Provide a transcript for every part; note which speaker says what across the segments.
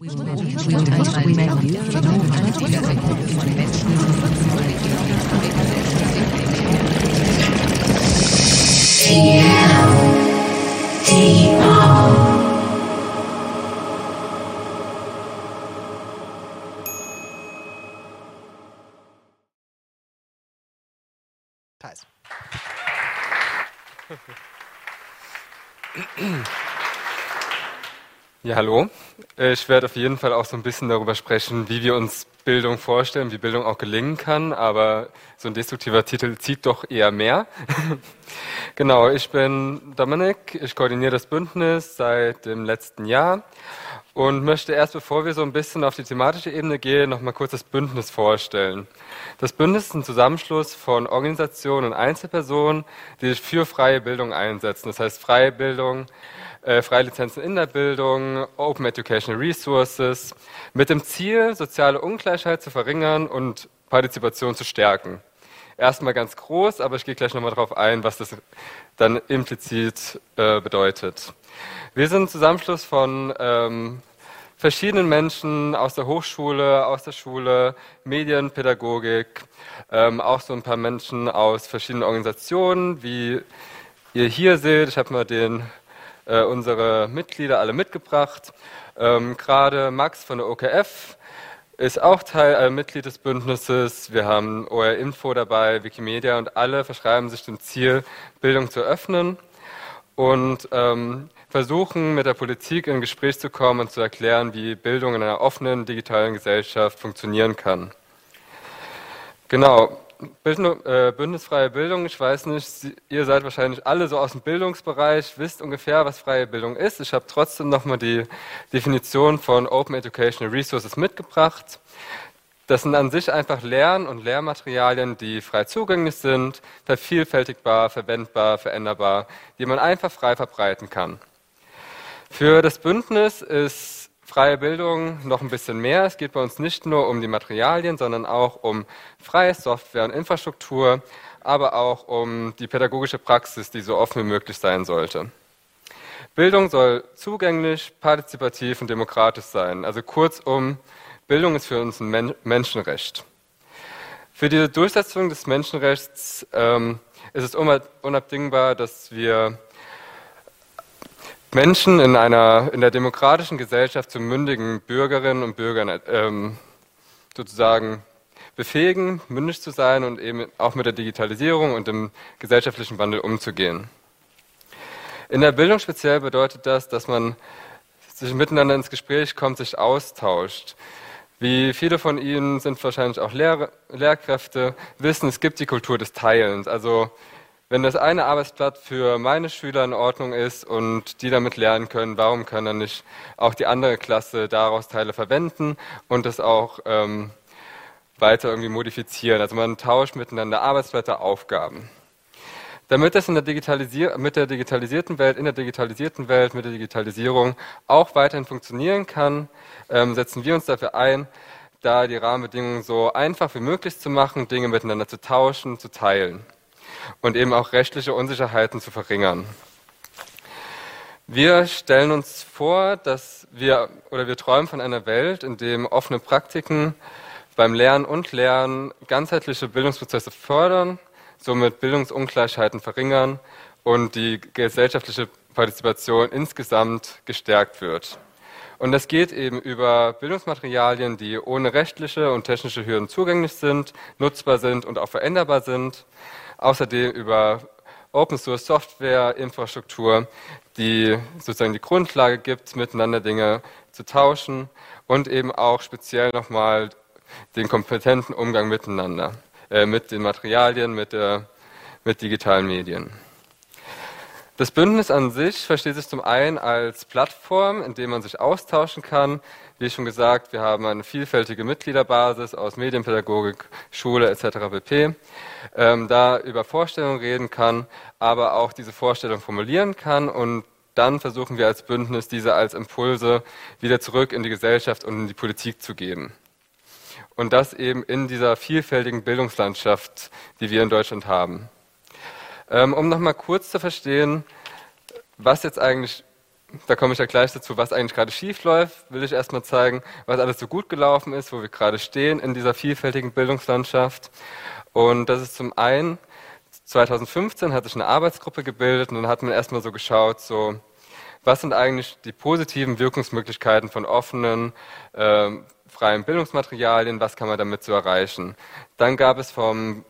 Speaker 1: Thais.
Speaker 2: Ja, hallo. Ich werde auf jeden Fall auch so ein bisschen darüber sprechen, wie wir uns Bildung vorstellen, wie Bildung auch gelingen kann, aber so ein destruktiver Titel zieht doch eher mehr. genau, ich bin Dominik, ich koordiniere das Bündnis seit dem letzten Jahr und möchte erst, bevor wir so ein bisschen auf die thematische Ebene gehen, noch mal kurz das Bündnis vorstellen. Das Bündnis ist ein Zusammenschluss von Organisationen und Einzelpersonen, die sich für freie Bildung einsetzen. Das heißt, freie Bildung äh, freie Lizenzen in der Bildung, Open Educational Resources, mit dem Ziel, soziale Ungleichheit zu verringern und Partizipation zu stärken. Erstmal ganz groß, aber ich gehe gleich nochmal darauf ein, was das dann implizit äh, bedeutet. Wir sind ein Zusammenschluss von ähm, verschiedenen Menschen aus der Hochschule, aus der Schule, Medienpädagogik, ähm, auch so ein paar Menschen aus verschiedenen Organisationen, wie ihr hier seht. Ich habe mal den äh, unsere Mitglieder alle mitgebracht. Ähm, Gerade Max von der OKF ist auch Teil, äh, Mitglied des Bündnisses. Wir haben OR Info dabei, Wikimedia und alle verschreiben sich dem Ziel, Bildung zu öffnen und ähm, versuchen mit der Politik in Gespräch zu kommen und zu erklären, wie Bildung in einer offenen digitalen Gesellschaft funktionieren kann. Genau, äh, Bündnisfreie Bildung, ich weiß nicht, ihr seid wahrscheinlich alle so aus dem Bildungsbereich, wisst ungefähr, was freie Bildung ist. Ich habe trotzdem nochmal die Definition von Open Educational Resources mitgebracht. Das sind an sich einfach Lern- und Lehrmaterialien, die frei zugänglich sind, vervielfältigbar, verwendbar, veränderbar, die man einfach frei verbreiten kann. Für das Bündnis ist freie Bildung noch ein bisschen mehr. Es geht bei uns nicht nur um die Materialien, sondern auch um freie Software und Infrastruktur, aber auch um die pädagogische Praxis, die so offen wie möglich sein sollte. Bildung soll zugänglich, partizipativ und demokratisch sein. Also kurzum, Bildung ist für uns ein Menschenrecht. Für die Durchsetzung des Menschenrechts ähm, ist es unabdingbar, dass wir Menschen in einer in der demokratischen Gesellschaft zu mündigen Bürgerinnen und Bürgern ähm, sozusagen befähigen, mündig zu sein und eben auch mit der Digitalisierung und dem gesellschaftlichen Wandel umzugehen. In der Bildung speziell bedeutet das, dass man sich miteinander ins Gespräch kommt, sich austauscht. Wie viele von Ihnen sind wahrscheinlich auch Lehr Lehrkräfte, wissen, es gibt die Kultur des Teilens. Also wenn das eine Arbeitsblatt für meine Schüler in Ordnung ist und die damit lernen können, warum können dann nicht auch die andere Klasse daraus Teile verwenden und das auch ähm, weiter irgendwie modifizieren? Also man tauscht miteinander Arbeitsblätter, Aufgaben. Damit das in der Digitalisier mit der digitalisierten Welt, in der digitalisierten Welt, mit der Digitalisierung auch weiterhin funktionieren kann, ähm, setzen wir uns dafür ein, da die Rahmenbedingungen so einfach wie möglich zu machen, Dinge miteinander zu tauschen, zu teilen und eben auch rechtliche Unsicherheiten zu verringern. Wir stellen uns vor, dass wir oder wir träumen von einer Welt, in dem offene Praktiken beim Lernen und Lernen ganzheitliche Bildungsprozesse fördern, somit Bildungsungleichheiten verringern und die gesellschaftliche Partizipation insgesamt gestärkt wird. Und das geht eben über Bildungsmaterialien, die ohne rechtliche und technische Hürden zugänglich sind, nutzbar sind und auch veränderbar sind außerdem über Open Source Software, Infrastruktur, die sozusagen die Grundlage gibt, miteinander Dinge zu tauschen und eben auch speziell nochmal den kompetenten Umgang miteinander, äh, mit den Materialien, mit, der, mit digitalen Medien. Das Bündnis an sich versteht sich zum einen als Plattform, in der man sich austauschen kann. Wie schon gesagt, wir haben eine vielfältige Mitgliederbasis aus Medienpädagogik, Schule etc. pp. Ähm, da über Vorstellungen reden kann, aber auch diese Vorstellung formulieren kann und dann versuchen wir als Bündnis, diese als Impulse wieder zurück in die Gesellschaft und in die Politik zu geben. Und das eben in dieser vielfältigen Bildungslandschaft, die wir in Deutschland haben. Ähm, um nochmal kurz zu verstehen, was jetzt eigentlich da komme ich ja gleich dazu, was eigentlich gerade schief läuft, will ich erstmal zeigen, was alles so gut gelaufen ist, wo wir gerade stehen in dieser vielfältigen Bildungslandschaft. Und das ist zum einen, 2015 hat sich eine Arbeitsgruppe gebildet und dann hat man erstmal so geschaut, so, was sind eigentlich die positiven Wirkungsmöglichkeiten von offenen, äh, freien Bildungsmaterialien, was kann man damit so erreichen. Dann gab es vom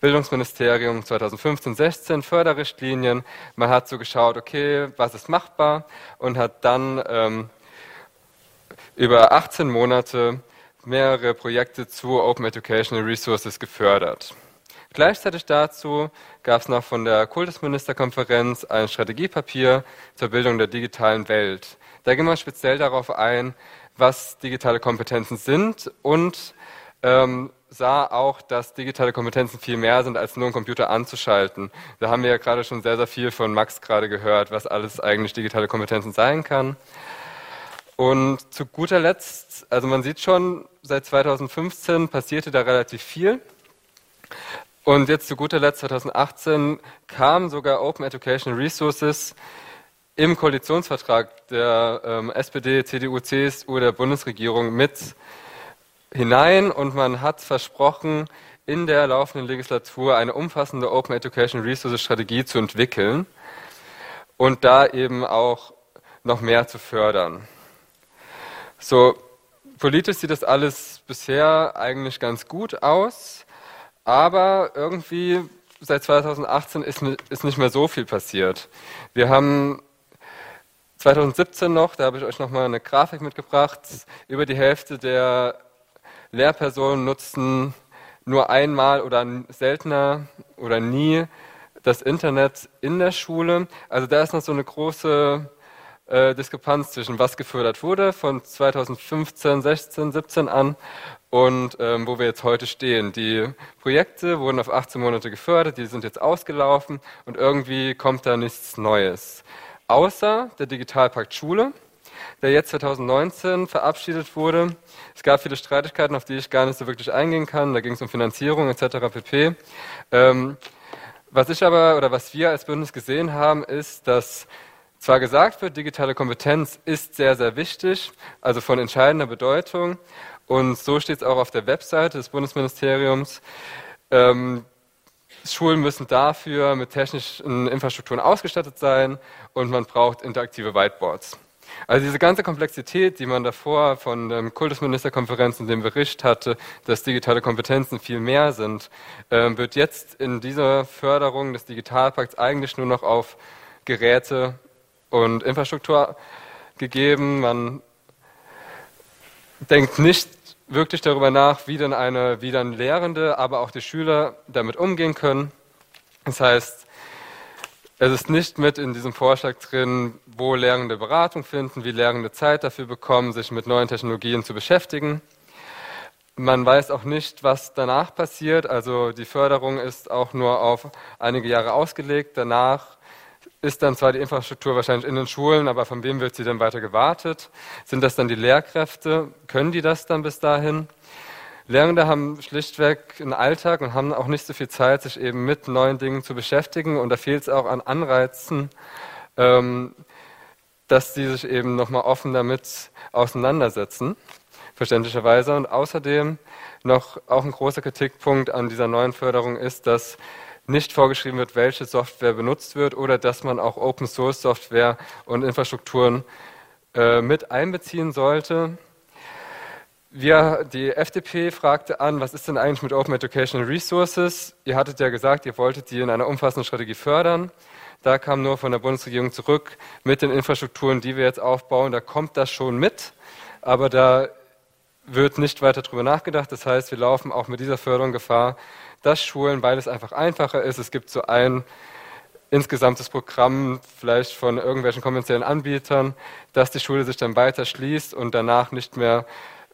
Speaker 2: Bildungsministerium 2015, 16 Förderrichtlinien. Man hat so geschaut, okay, was ist machbar und hat dann ähm, über 18 Monate mehrere Projekte zu Open Educational Resources gefördert. Gleichzeitig dazu gab es noch von der Kultusministerkonferenz ein Strategiepapier zur Bildung der digitalen Welt. Da ging man speziell darauf ein, was digitale Kompetenzen sind und ähm, sah auch, dass digitale Kompetenzen viel mehr sind, als nur einen Computer anzuschalten. Da haben wir ja gerade schon sehr, sehr viel von Max gerade gehört, was alles eigentlich digitale Kompetenzen sein kann. Und zu guter Letzt, also man sieht schon, seit 2015 passierte da relativ viel. Und jetzt zu guter Letzt 2018 kam sogar Open Education Resources im Koalitionsvertrag der ähm, SPD, CDU, CSU der Bundesregierung mit hinein und man hat versprochen, in der laufenden Legislatur eine umfassende Open Education Resources Strategie zu entwickeln und da eben auch noch mehr zu fördern. So, politisch sieht das alles bisher eigentlich ganz gut aus, aber irgendwie seit 2018 ist, ist nicht mehr so viel passiert. Wir haben 2017 noch, da habe ich euch noch mal eine Grafik mitgebracht, über die Hälfte der Lehrpersonen nutzen nur einmal oder seltener oder nie das Internet in der Schule. Also da ist noch so eine große äh, Diskrepanz zwischen was gefördert wurde von 2015, 16, 17 an und ähm, wo wir jetzt heute stehen. Die Projekte wurden auf 18 Monate gefördert, die sind jetzt ausgelaufen und irgendwie kommt da nichts Neues. Außer der Digitalpakt Schule, der jetzt 2019 verabschiedet wurde. Es gab viele Streitigkeiten, auf die ich gar nicht so wirklich eingehen kann. Da ging es um Finanzierung etc. pp. Ähm, was ich aber oder was wir als Bündnis gesehen haben, ist, dass zwar gesagt wird, digitale Kompetenz ist sehr, sehr wichtig, also von entscheidender Bedeutung. Und so steht es auch auf der Webseite des Bundesministeriums. Ähm, Schulen müssen dafür mit technischen Infrastrukturen ausgestattet sein und man braucht interaktive Whiteboards. Also diese ganze Komplexität, die man davor von der Kultusministerkonferenz und dem Bericht hatte, dass digitale Kompetenzen viel mehr sind, äh, wird jetzt in dieser Förderung des Digitalpakts eigentlich nur noch auf Geräte und Infrastruktur gegeben. Man denkt nicht wirklich darüber nach, wie dann eine, wie dann Lehrende, aber auch die Schüler damit umgehen können. Das heißt, es ist nicht mit in diesem Vorschlag drin, wo Lehrende Beratung finden, wie Lehrende Zeit dafür bekommen, sich mit neuen Technologien zu beschäftigen. Man weiß auch nicht, was danach passiert. Also die Förderung ist auch nur auf einige Jahre ausgelegt. Danach ist dann zwar die Infrastruktur wahrscheinlich in den Schulen, aber von wem wird sie denn weiter gewartet? Sind das dann die Lehrkräfte? Können die das dann bis dahin? Lehrende haben schlichtweg einen Alltag und haben auch nicht so viel Zeit, sich eben mit neuen Dingen zu beschäftigen. Und da fehlt es auch an Anreizen, ähm, dass sie sich eben nochmal offen damit auseinandersetzen, verständlicherweise. Und außerdem noch auch ein großer Kritikpunkt an dieser neuen Förderung ist, dass nicht vorgeschrieben wird, welche Software benutzt wird oder dass man auch Open Source Software und Infrastrukturen äh, mit einbeziehen sollte. Wir, die FDP fragte an, was ist denn eigentlich mit Open Educational Resources? Ihr hattet ja gesagt, ihr wolltet die in einer umfassenden Strategie fördern. Da kam nur von der Bundesregierung zurück, mit den Infrastrukturen, die wir jetzt aufbauen, da kommt das schon mit, aber da wird nicht weiter drüber nachgedacht. Das heißt, wir laufen auch mit dieser Förderung Gefahr, dass Schulen, weil es einfach einfacher ist, es gibt so ein insgesamtes Programm vielleicht von irgendwelchen kommerziellen Anbietern, dass die Schule sich dann weiter schließt und danach nicht mehr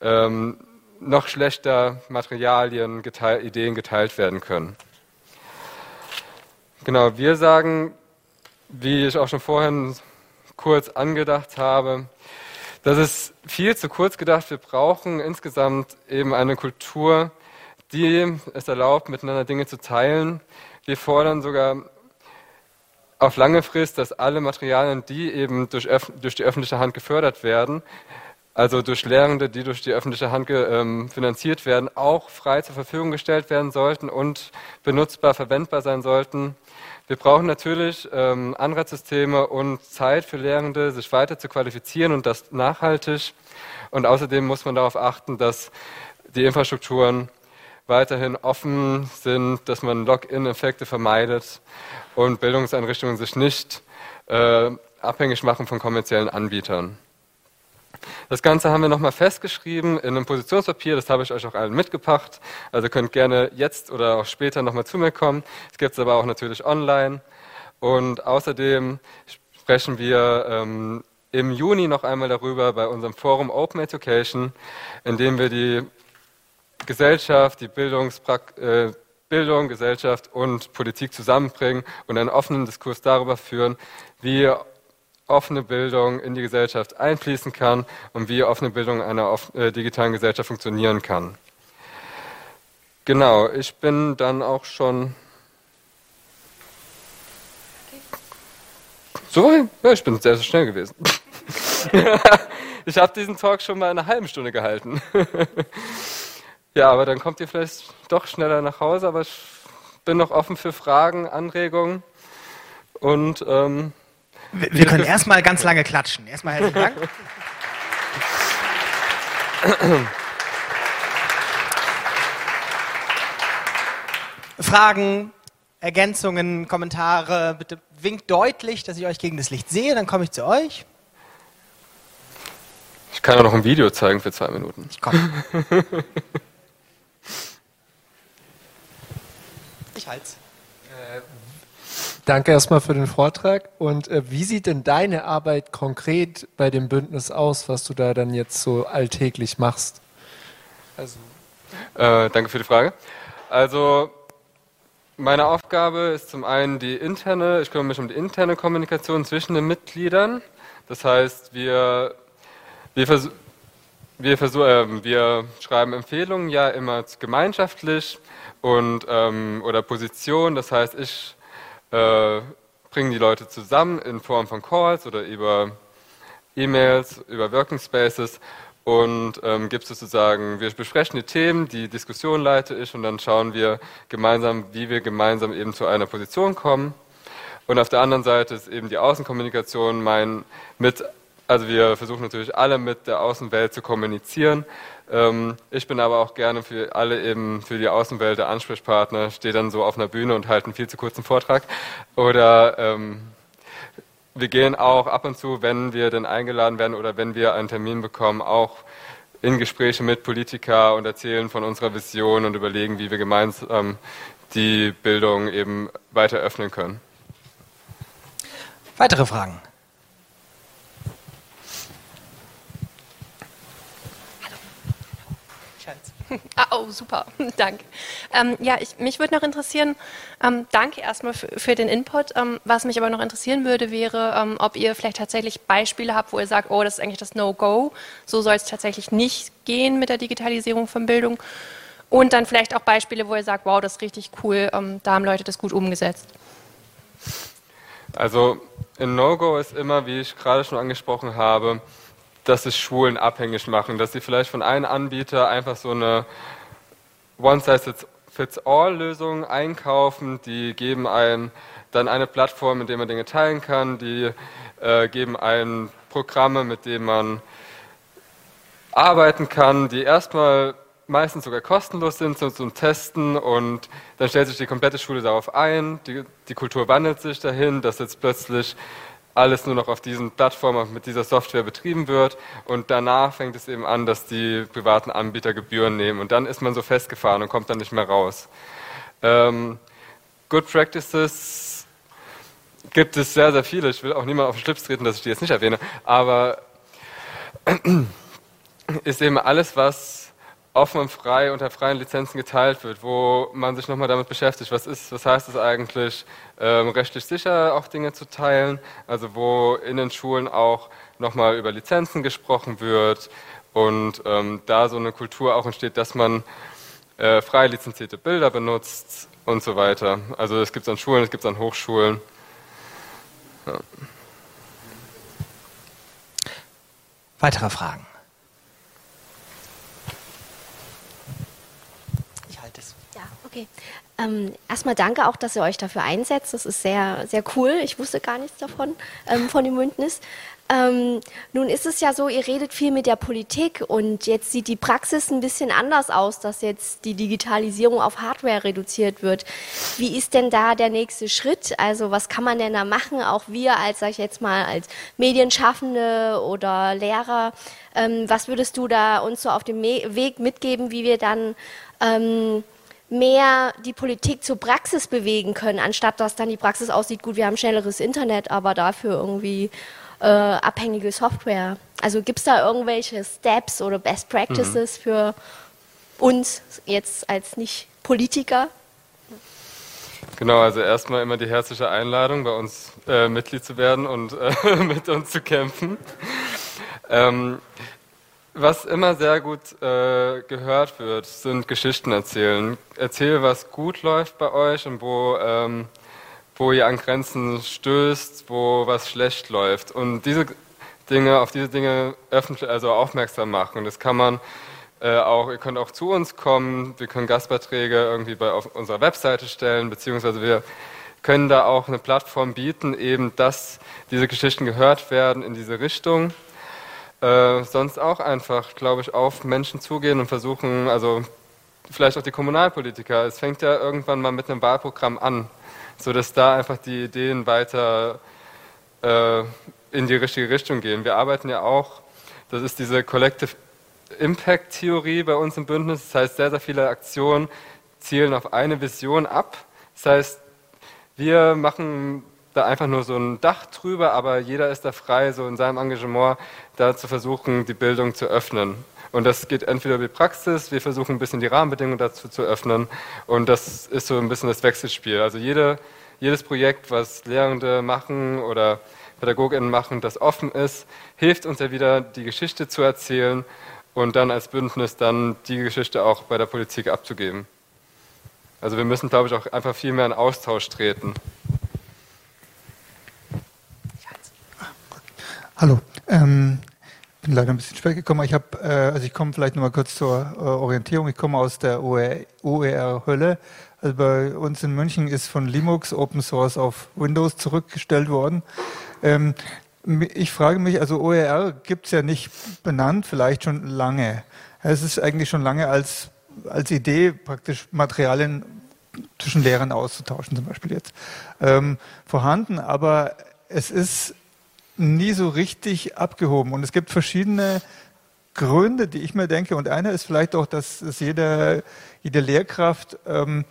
Speaker 2: ähm, noch schlechter Materialien, geteilt, Ideen geteilt werden können. Genau, wir sagen, wie ich auch schon vorhin kurz angedacht habe, das ist viel zu kurz gedacht. Wir brauchen insgesamt eben eine Kultur, die es erlaubt, miteinander Dinge zu teilen. Wir fordern sogar auf lange Frist, dass alle Materialien, die eben durch, durch die öffentliche Hand gefördert werden, also durch Lehrende, die durch die öffentliche Hand ähm, finanziert werden, auch frei zur Verfügung gestellt werden sollten und benutzbar, verwendbar sein sollten. Wir brauchen natürlich ähm, Anreizsysteme und Zeit für Lehrende, sich weiter zu qualifizieren und das nachhaltig. Und außerdem muss man darauf achten, dass die Infrastrukturen weiterhin offen sind, dass man Login-Effekte vermeidet und Bildungseinrichtungen sich nicht äh, abhängig machen von kommerziellen Anbietern. Das Ganze haben wir nochmal festgeschrieben in einem Positionspapier, das habe ich euch auch allen mitgebracht. Also könnt gerne jetzt oder auch später nochmal zu mir kommen. Es gibt es aber auch natürlich online. Und außerdem sprechen wir ähm, im Juni noch einmal darüber bei unserem Forum Open Education, in dem wir die Gesellschaft, die Bildungsprak äh, Bildung, Gesellschaft und Politik zusammenbringen und einen offenen Diskurs darüber führen, wie offene Bildung in die Gesellschaft einfließen kann und wie offene Bildung in einer äh, digitalen Gesellschaft funktionieren kann. Genau, ich bin dann auch schon. So, ja, ich bin sehr, sehr schnell gewesen. ich habe diesen Talk schon mal eine halbe Stunde gehalten. ja, aber dann kommt ihr vielleicht doch schneller nach Hause, aber ich bin noch offen für Fragen, Anregungen und ähm,
Speaker 1: wir, wir können erstmal ganz lange klatschen. Erstmal herzlichen Dank. Fragen, Ergänzungen, Kommentare, bitte winkt deutlich, dass ich euch gegen das Licht sehe, dann komme ich zu euch.
Speaker 2: Ich kann auch noch ein Video zeigen für zwei Minuten.
Speaker 1: Ich komme. ich halt's.
Speaker 3: Danke erstmal für den Vortrag. Und äh, wie sieht denn deine Arbeit konkret bei dem Bündnis aus, was du da dann jetzt so alltäglich machst?
Speaker 2: Also. Äh, danke für die Frage. Also meine Aufgabe ist zum einen die interne, ich kümmere mich um die interne Kommunikation zwischen den Mitgliedern. Das heißt, wir, wir, vers wir, äh, wir schreiben Empfehlungen ja immer gemeinschaftlich und ähm, oder Positionen. Das heißt, ich äh, bringen die Leute zusammen in Form von Calls oder über E-Mails, über Working Spaces und ähm, gibt sozusagen, wir besprechen die Themen, die Diskussion leite ich und dann schauen wir gemeinsam, wie wir gemeinsam eben zu einer Position kommen. Und auf der anderen Seite ist eben die Außenkommunikation mein mit, also wir versuchen natürlich alle mit der Außenwelt zu kommunizieren ähm, ich bin aber auch gerne für alle eben für die Außenwelt der Ansprechpartner, stehe dann so auf einer Bühne und halte einen viel zu kurzen Vortrag. Oder ähm, wir gehen auch ab und zu, wenn wir denn eingeladen werden oder wenn wir einen Termin bekommen, auch in Gespräche mit Politiker und erzählen von unserer Vision und überlegen, wie wir gemeinsam die Bildung eben weiter öffnen können.
Speaker 1: Weitere Fragen?
Speaker 4: Ah, oh, super, danke. Ähm, ja, ich, mich würde noch interessieren, ähm, danke erstmal für, für, den Input. Ähm, was mich aber noch interessieren würde, wäre, ähm, ob ihr vielleicht tatsächlich Beispiele habt, wo ihr sagt, oh, das ist eigentlich das No-Go, so soll es tatsächlich nicht gehen mit der Digitalisierung von Bildung. Und dann vielleicht auch Beispiele, wo ihr sagt, wow, das ist richtig cool, ähm, da haben Leute das gut umgesetzt.
Speaker 2: Also ein No-Go ist immer, wie ich gerade schon angesprochen habe, dass es Schulen abhängig machen, dass sie vielleicht von einem Anbieter einfach so eine One-Size-Fits-All-Lösung einkaufen, die geben einem dann eine Plattform, in der man Dinge teilen kann, die äh, geben einem Programme, mit denen man arbeiten kann, die erstmal meistens sogar kostenlos sind zum, zum, Testen. Und dann stellt sich die komplette Schule darauf ein, die, die Kultur wandelt sich dahin, dass jetzt plötzlich alles nur noch auf diesen Plattformen mit dieser Software betrieben wird und danach fängt es eben an, dass die privaten Anbieter Gebühren nehmen und dann ist man so festgefahren und kommt dann nicht mehr raus. Ähm, Good Practices gibt es sehr, sehr viele. Ich will auch niemand auf den Schlips treten, dass ich die jetzt nicht erwähne, aber ist eben alles, was offen und frei unter freien Lizenzen geteilt wird, wo man sich nochmal damit beschäftigt, was ist, was heißt es eigentlich, ähm, rechtlich sicher auch Dinge zu teilen, also wo in den Schulen auch nochmal über Lizenzen gesprochen wird und ähm, da so eine Kultur auch entsteht, dass man äh, frei lizenzierte Bilder benutzt und so weiter. Also es gibt es an Schulen, es gibt es an Hochschulen.
Speaker 1: Ja. Weitere Fragen?
Speaker 5: Ich halte es. Ja, okay. Ähm, erstmal danke auch, dass ihr euch dafür einsetzt. Das ist sehr, sehr cool. Ich wusste gar nichts davon, ähm, von dem Bündnis. Ähm, nun ist es ja so, ihr redet viel mit der Politik und jetzt sieht die Praxis ein bisschen anders aus, dass jetzt die Digitalisierung auf Hardware reduziert wird. Wie ist denn da der nächste Schritt? Also was kann man denn da machen? Auch wir als, sag ich jetzt mal, als Medienschaffende oder Lehrer, ähm, was würdest du da uns so auf dem Weg mitgeben, wie wir dann ähm, mehr die Politik zur Praxis bewegen können, anstatt dass dann die Praxis aussieht, gut, wir haben schnelleres Internet, aber dafür irgendwie äh, abhängige Software. Also gibt es da irgendwelche Steps oder Best Practices mhm. für uns jetzt als Nicht-Politiker?
Speaker 2: Genau, also erstmal immer die herzliche Einladung, bei uns äh, Mitglied zu werden und äh, mit uns zu kämpfen. Ähm, was immer sehr gut äh, gehört wird, sind Geschichten erzählen. Erzähl, was gut läuft bei euch und wo, ähm, wo ihr an Grenzen stößt, wo was schlecht läuft. Und diese Dinge, auf diese Dinge öffentlich, also aufmerksam machen. Das kann man äh, auch, ihr könnt auch zu uns kommen, wir können Gastbeiträge irgendwie bei, auf unserer Webseite stellen, beziehungsweise wir können da auch eine Plattform bieten, eben, dass diese Geschichten gehört werden in diese Richtung. Äh, sonst auch einfach, glaube ich, auf Menschen zugehen und versuchen, also vielleicht auch die Kommunalpolitiker, es fängt ja irgendwann mal mit einem Wahlprogramm an, sodass da einfach die Ideen weiter äh, in die richtige Richtung gehen. Wir arbeiten ja auch, das ist diese Collective Impact Theorie bei uns im Bündnis, das heißt, sehr, sehr viele Aktionen zielen auf eine Vision ab. Das heißt, wir machen da einfach nur so ein Dach drüber, aber jeder ist da frei, so in seinem Engagement da zu versuchen, die Bildung zu öffnen. Und das geht entweder über die Praxis, wir versuchen ein bisschen die Rahmenbedingungen dazu zu öffnen und das ist so ein bisschen das Wechselspiel. Also jede, jedes Projekt, was Lehrende machen oder PädagogInnen machen, das offen ist, hilft uns ja wieder, die Geschichte zu erzählen und dann als Bündnis dann die Geschichte auch bei der Politik abzugeben. Also wir müssen, glaube ich, auch einfach viel mehr in Austausch treten.
Speaker 6: Hallo. Ähm, bin leider ein bisschen spät gekommen. Ich habe, äh, also ich komme vielleicht noch mal kurz zur äh, Orientierung. Ich komme aus der OER-Hölle. Also bei uns in München ist von Linux Open Source auf Windows zurückgestellt worden. Ähm, ich frage mich, also OER gibt es ja nicht benannt, vielleicht schon lange. Es ist eigentlich schon lange als, als Idee praktisch Materialien zwischen Lehrern auszutauschen, zum Beispiel jetzt, ähm, vorhanden, aber es ist nie so richtig abgehoben. Und es gibt verschiedene Gründe, die ich mir denke. Und einer ist vielleicht auch, dass, dass jede, jede Lehrkraft ähm,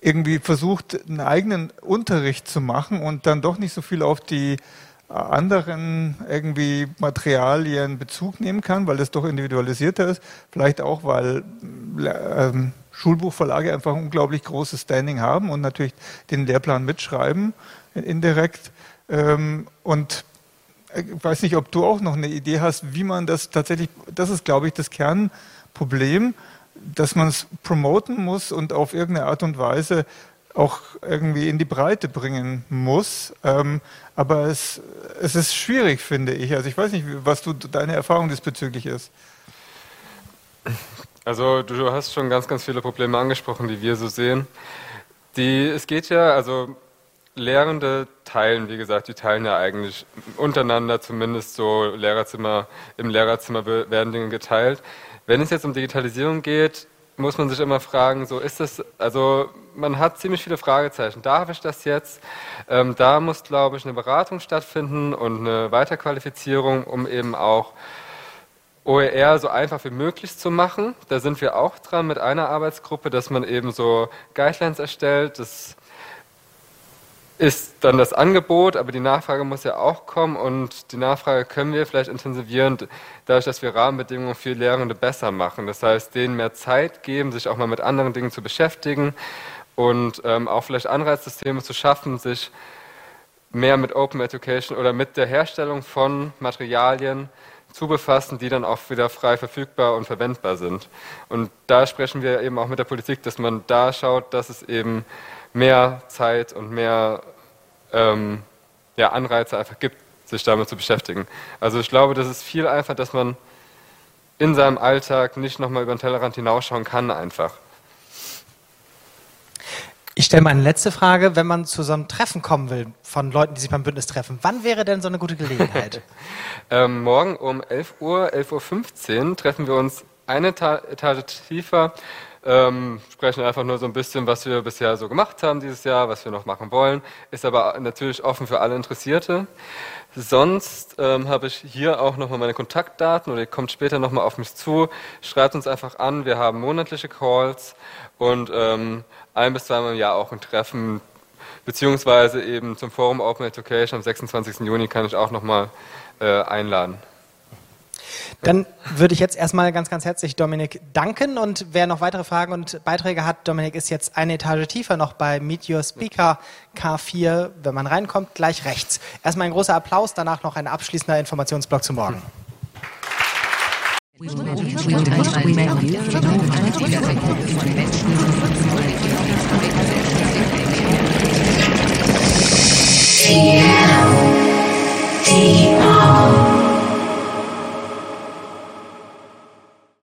Speaker 6: irgendwie versucht, einen eigenen Unterricht zu machen und dann doch nicht so viel auf die anderen irgendwie Materialien Bezug nehmen kann, weil das doch individualisierter ist. Vielleicht auch, weil ähm, Schulbuchverlage einfach ein unglaublich großes Standing haben und natürlich den Lehrplan mitschreiben, indirekt. Ähm, und ich weiß nicht, ob du auch noch eine Idee hast, wie man das tatsächlich, das ist, glaube ich, das Kernproblem, dass man es promoten muss und auf irgendeine Art und Weise auch irgendwie in die Breite bringen muss. Ähm, aber es, es ist schwierig, finde ich. Also ich weiß nicht, was du, deine Erfahrung diesbezüglich ist.
Speaker 2: Also du hast schon ganz, ganz viele Probleme angesprochen, die wir so sehen. Die, es geht ja, also Lehrende teilen, wie gesagt, die teilen ja eigentlich untereinander zumindest so Lehrerzimmer, im Lehrerzimmer werden Dinge geteilt. Wenn es jetzt um Digitalisierung geht, muss man sich immer fragen, so ist das, also man hat ziemlich viele Fragezeichen. Darf ich das jetzt? Ähm, da muss, glaube ich, eine Beratung stattfinden und eine Weiterqualifizierung, um eben auch OER so einfach wie möglich zu machen. Da sind wir auch dran mit einer Arbeitsgruppe, dass man eben so Guidelines erstellt. Das ist dann das Angebot, aber die Nachfrage muss ja auch kommen und die Nachfrage können wir vielleicht intensivieren, dadurch, dass wir Rahmenbedingungen für Lehrende besser machen. Das heißt, denen mehr Zeit geben, sich auch mal mit anderen Dingen zu beschäftigen und ähm, auch vielleicht Anreizsysteme zu schaffen, sich mehr mit Open Education oder mit der Herstellung von Materialien zu befassen, die dann auch wieder frei verfügbar und verwendbar sind. Und da sprechen wir eben auch mit der Politik, dass man da schaut, dass es eben mehr Zeit und mehr ähm, ja, Anreize einfach gibt, sich damit zu beschäftigen. Also ich glaube, das ist viel einfach, dass man in seinem Alltag nicht nochmal über den Tellerrand hinausschauen kann einfach.
Speaker 1: Ich stelle mal eine letzte Frage. Wenn man zu so einem Treffen kommen will von Leuten, die sich beim Bündnis treffen, wann wäre denn so eine gute Gelegenheit?
Speaker 2: ähm, morgen um 11 Uhr, 11.15 Uhr treffen wir uns eine Ta Etage tiefer, ähm, sprechen einfach nur so ein bisschen, was wir bisher so gemacht haben dieses Jahr, was wir noch machen wollen. Ist aber natürlich offen für alle Interessierte. Sonst ähm, habe ich hier auch nochmal meine Kontaktdaten oder ihr kommt später nochmal auf mich zu. Schreibt uns einfach an. Wir haben monatliche Calls und ähm, ein bis zweimal im Jahr auch ein Treffen, beziehungsweise eben zum Forum Open Education am 26. Juni kann ich auch nochmal äh, einladen.
Speaker 1: Dann würde ich jetzt erstmal ganz, ganz herzlich Dominik danken und wer noch weitere Fragen und Beiträge hat, Dominik ist jetzt eine Etage tiefer noch bei Meet Your Speaker K4, wenn man reinkommt, gleich rechts. Erstmal ein großer Applaus, danach noch ein abschließender Informationsblock zum Morgen. Yeah.